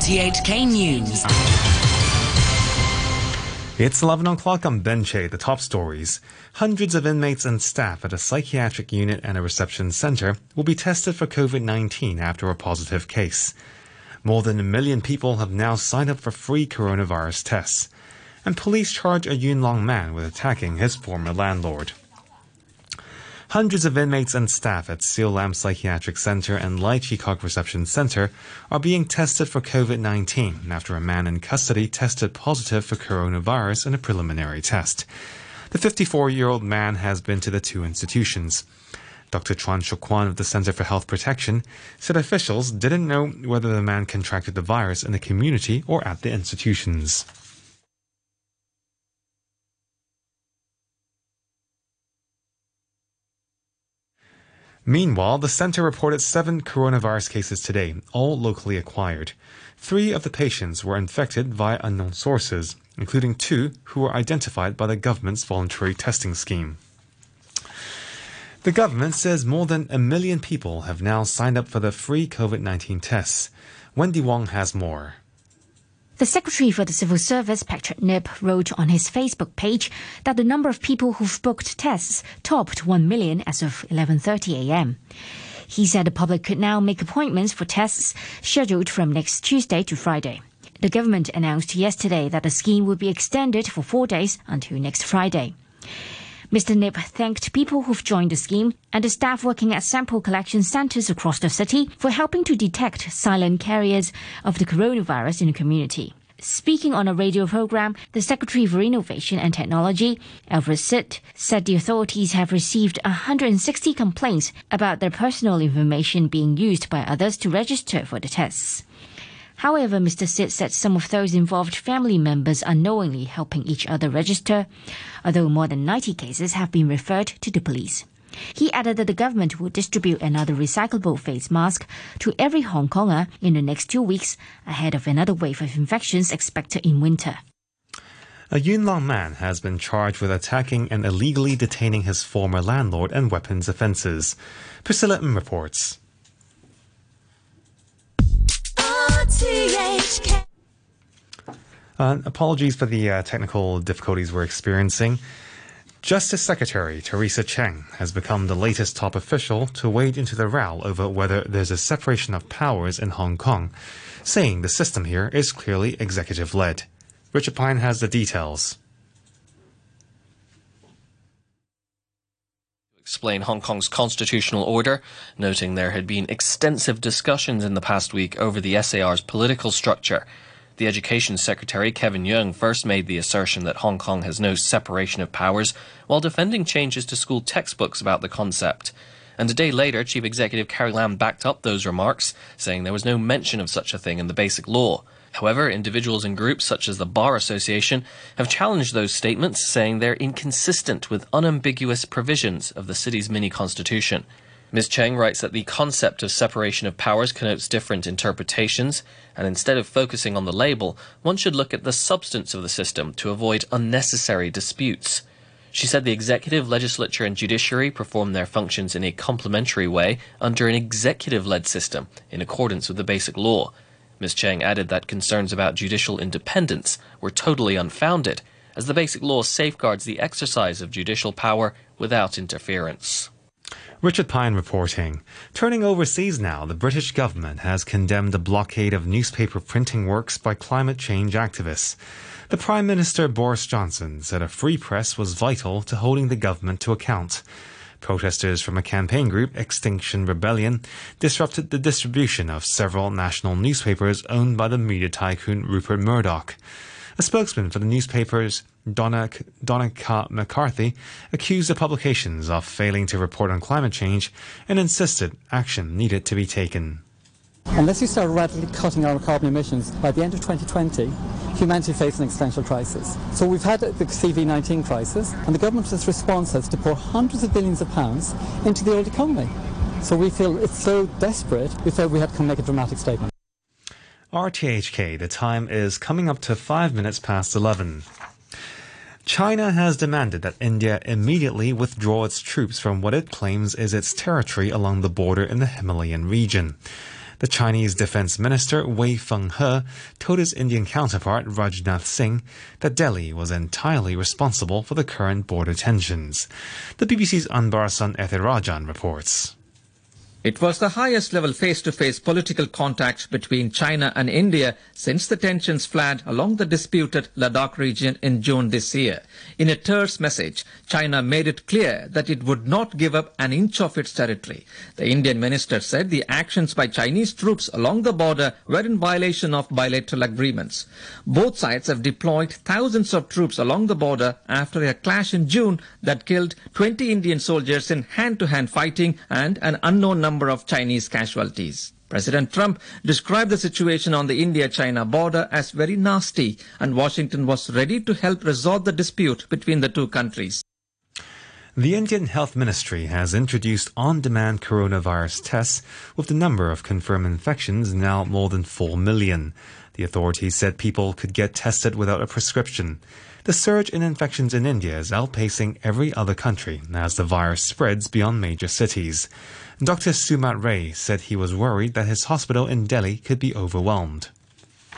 RTHK News. It's 11 o'clock on Benche, the top stories. Hundreds of inmates and staff at a psychiatric unit and a reception center will be tested for COVID-19 after a positive case. More than a million people have now signed up for free coronavirus tests. And police charge a Yuen Long man with attacking his former landlord. Hundreds of inmates and staff at Siu Lam Psychiatric Center and Lai Reception Center are being tested for COVID-19 after a man in custody tested positive for coronavirus in a preliminary test. The 54-year-old man has been to the two institutions. Dr. Chuang Shuk-kwan of the Center for Health Protection said officials didn't know whether the man contracted the virus in the community or at the institutions. Meanwhile, the center reported seven coronavirus cases today, all locally acquired. Three of the patients were infected via unknown sources, including two who were identified by the government's voluntary testing scheme. The government says more than a million people have now signed up for the free COVID 19 tests. Wendy Wong has more. The Secretary for the Civil Service, Patrick Nip, wrote on his Facebook page that the number of people who've booked tests topped 1 million as of 11:30 a.m. He said the public could now make appointments for tests scheduled from next Tuesday to Friday. The government announced yesterday that the scheme would be extended for 4 days until next Friday. Mr. Nip thanked people who've joined the scheme and the staff working at sample collection centers across the city for helping to detect silent carriers of the coronavirus in the community. Speaking on a radio program, the Secretary for Innovation and Technology, Alfred Sit, said the authorities have received 160 complaints about their personal information being used by others to register for the tests. However, Mr. Sit said some of those involved family members unknowingly helping each other register, although more than 90 cases have been referred to the police. He added that the government will distribute another recyclable face mask to every Hong Konger in the next two weeks ahead of another wave of infections expected in winter. A Yuen Long man has been charged with attacking and illegally detaining his former landlord and weapons offences. Priscilla M reports. Uh, apologies for the uh, technical difficulties we're experiencing. Justice Secretary Teresa Cheng has become the latest top official to wade into the row over whether there's a separation of powers in Hong Kong, saying the system here is clearly executive led. Richard Pine has the details. Explain Hong Kong's constitutional order, noting there had been extensive discussions in the past week over the SAR's political structure. The Education Secretary, Kevin Yeung first made the assertion that Hong Kong has no separation of powers while defending changes to school textbooks about the concept. And a day later, Chief Executive Carrie Lam backed up those remarks, saying there was no mention of such a thing in the Basic Law. However, individuals and groups such as the Bar Association have challenged those statements, saying they're inconsistent with unambiguous provisions of the city's mini constitution. Ms. Cheng writes that the concept of separation of powers connotes different interpretations, and instead of focusing on the label, one should look at the substance of the system to avoid unnecessary disputes. She said the executive, legislature, and judiciary perform their functions in a complementary way under an executive led system in accordance with the basic law. Ms. Cheng added that concerns about judicial independence were totally unfounded, as the Basic Law safeguards the exercise of judicial power without interference. Richard Pine reporting. Turning overseas now, the British government has condemned the blockade of newspaper printing works by climate change activists. The Prime Minister Boris Johnson said a free press was vital to holding the government to account. Protesters from a campaign group, Extinction Rebellion, disrupted the distribution of several national newspapers owned by the media tycoon Rupert Murdoch. A spokesman for the newspapers, Donna, Donna McCarthy, accused the publications of failing to report on climate change and insisted action needed to be taken. Unless you start radically cutting our carbon emissions by the end of 2020, humanity faces an existential crisis. So we've had the CV19 crisis, and the government's response has to pour hundreds of billions of pounds into the old economy. So we feel it's so desperate, we felt we had to make a dramatic statement. RTHK, the time is coming up to five minutes past 11. China has demanded that India immediately withdraw its troops from what it claims is its territory along the border in the Himalayan region. The Chinese Defense Minister Wei Fenghe told his Indian counterpart Rajnath Singh that Delhi was entirely responsible for the current border tensions. The BBC's Anbarasan Ethirajan reports. It was the highest level face to face political contact between China and India since the tensions flared along the disputed Ladakh region in June this year. In a terse message, China made it clear that it would not give up an inch of its territory. The Indian minister said the actions by Chinese troops along the border were in violation of bilateral agreements. Both sides have deployed thousands of troops along the border after a clash in June that killed 20 Indian soldiers in hand to hand fighting and an unknown number of Chinese casualties. President Trump described the situation on the India-China border as very nasty and Washington was ready to help resolve the dispute between the two countries. The Indian Health Ministry has introduced on-demand coronavirus tests with the number of confirmed infections now more than 4 million. The authorities said people could get tested without a prescription. The surge in infections in India is outpacing every other country as the virus spreads beyond major cities. Dr. Sumit Ray said he was worried that his hospital in Delhi could be overwhelmed.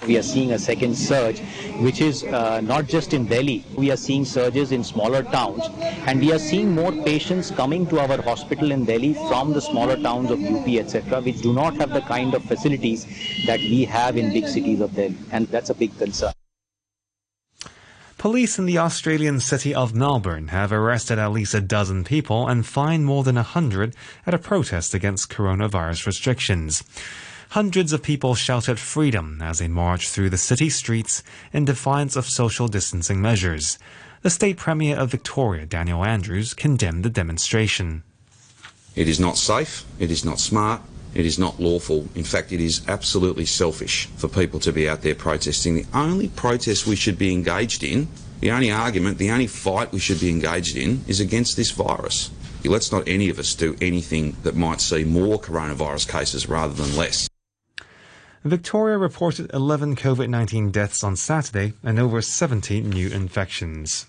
We are seeing a second surge, which is uh, not just in Delhi. We are seeing surges in smaller towns, and we are seeing more patients coming to our hospital in Delhi from the smaller towns of UP, etc., which do not have the kind of facilities that we have in big cities of Delhi, and that's a big concern. Police in the Australian city of Melbourne have arrested at least a dozen people and fined more than a hundred at a protest against coronavirus restrictions. Hundreds of people shouted freedom as they marched through the city streets in defiance of social distancing measures. The state premier of Victoria, Daniel Andrews, condemned the demonstration. It is not safe, it is not smart, it is not lawful. In fact, it is absolutely selfish for people to be out there protesting. The only protest we should be engaged in, the only argument, the only fight we should be engaged in is against this virus. Let's not any of us do anything that might see more coronavirus cases rather than less. Victoria reported 11 COVID 19 deaths on Saturday and over 70 new infections.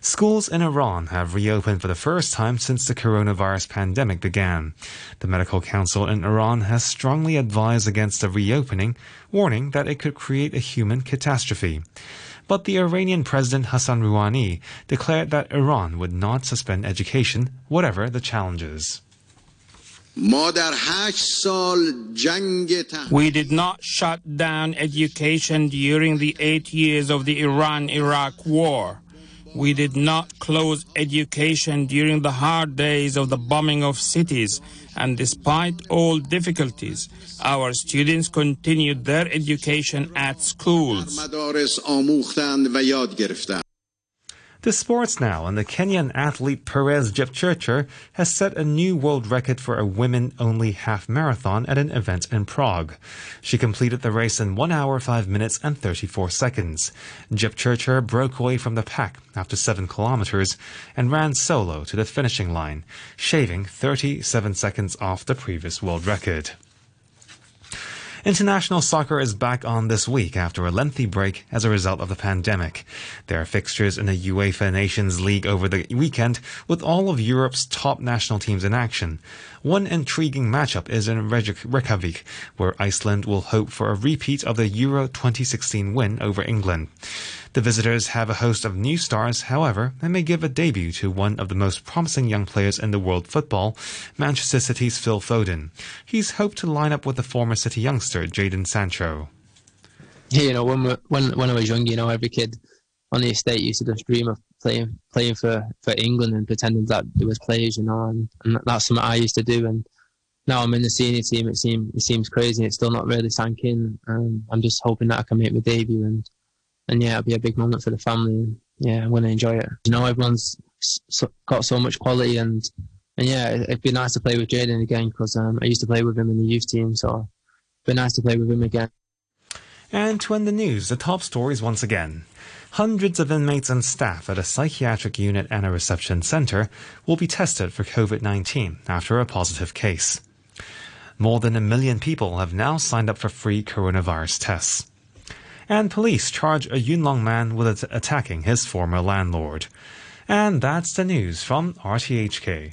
Schools in Iran have reopened for the first time since the coronavirus pandemic began. The Medical Council in Iran has strongly advised against a reopening, warning that it could create a human catastrophe. But the Iranian President Hassan Rouhani declared that Iran would not suspend education, whatever the challenges. We did not shut down education during the eight years of the Iran Iraq war. We did not close education during the hard days of the bombing of cities, and despite all difficulties, our students continued their education at schools. To sports now, and the Kenyan athlete Peres Jepchirchir has set a new world record for a women-only half marathon at an event in Prague. She completed the race in 1 hour 5 minutes and 34 seconds. Jepchirchir broke away from the pack after 7 kilometers and ran solo to the finishing line, shaving 37 seconds off the previous world record. International soccer is back on this week after a lengthy break as a result of the pandemic. There are fixtures in the UEFA Nations League over the weekend with all of Europe's top national teams in action. One intriguing matchup is in Reykjavik, where Iceland will hope for a repeat of the Euro 2016 win over England. The visitors have a host of new stars, however, and may give a debut to one of the most promising young players in the world football, Manchester City's Phil Foden. He's hoped to line up with the former City youngster, Jadon Sancho. Yeah, you know, when, when, when I was young, you know, every kid on the estate used to just dream of playing playing for, for England and pretending that there was players, you know, and, and that's something I used to do. And now I'm in the senior team. It seems it seems crazy. It's still not really sank in. Um, I'm just hoping that I can make my debut and and yeah, it'll be a big moment for the family. And yeah, I'm going to enjoy it. You know, everyone's got so much quality, and and yeah, it'd be nice to play with Jadon again because um, I used to play with him in the youth team, so it'd be nice to play with him again. And to end the news, the top stories once again. Hundreds of inmates and staff at a psychiatric unit and a reception center will be tested for COVID 19 after a positive case. More than a million people have now signed up for free coronavirus tests and police charge a Yuen Long man with attacking his former landlord. And that's the news from RTHK.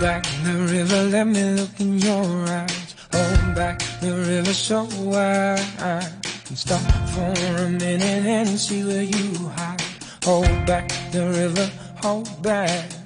Back the river, let me look in your eyes. Hold back the river so I can stop for a minute and see where you hide. Hold back the river, hold back.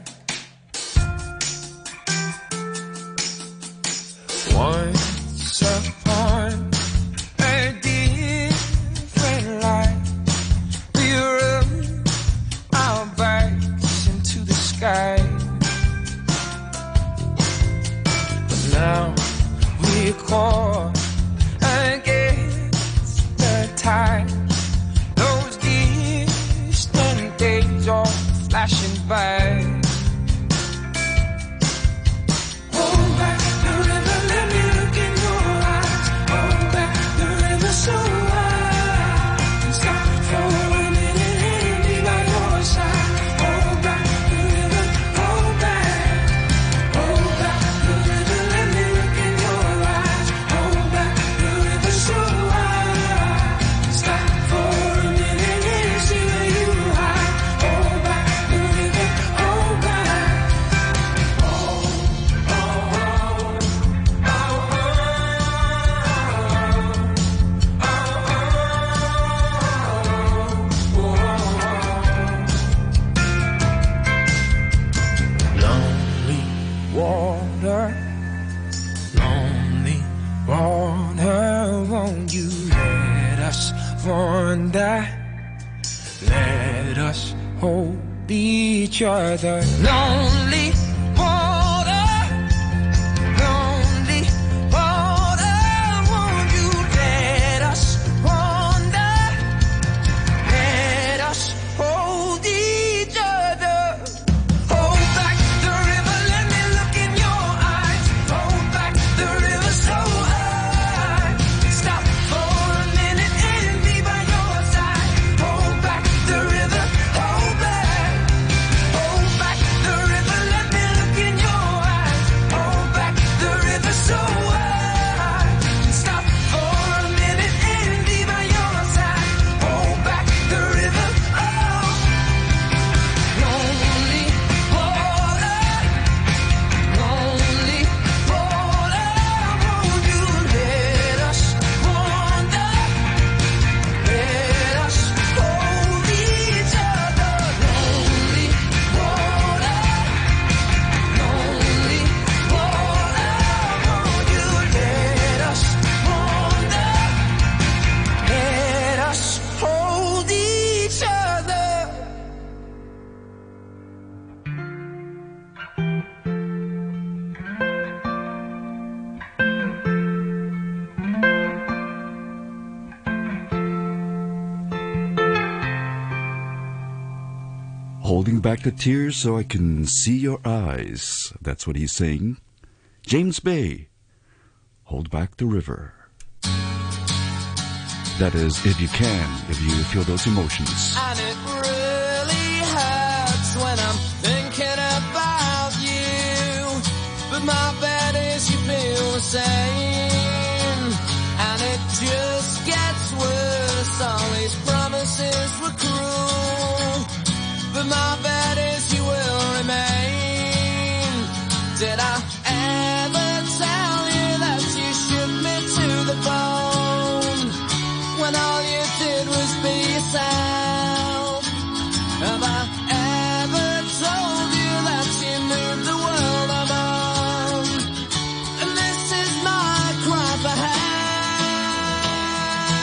Holding back the tears so I can see your eyes. That's what he's saying. James Bay. Hold back the river. That is, if you can, if you feel those emotions. And it really hurts when I'm thinking about you. But my bet is you feel the same. And it just gets worse. All my bet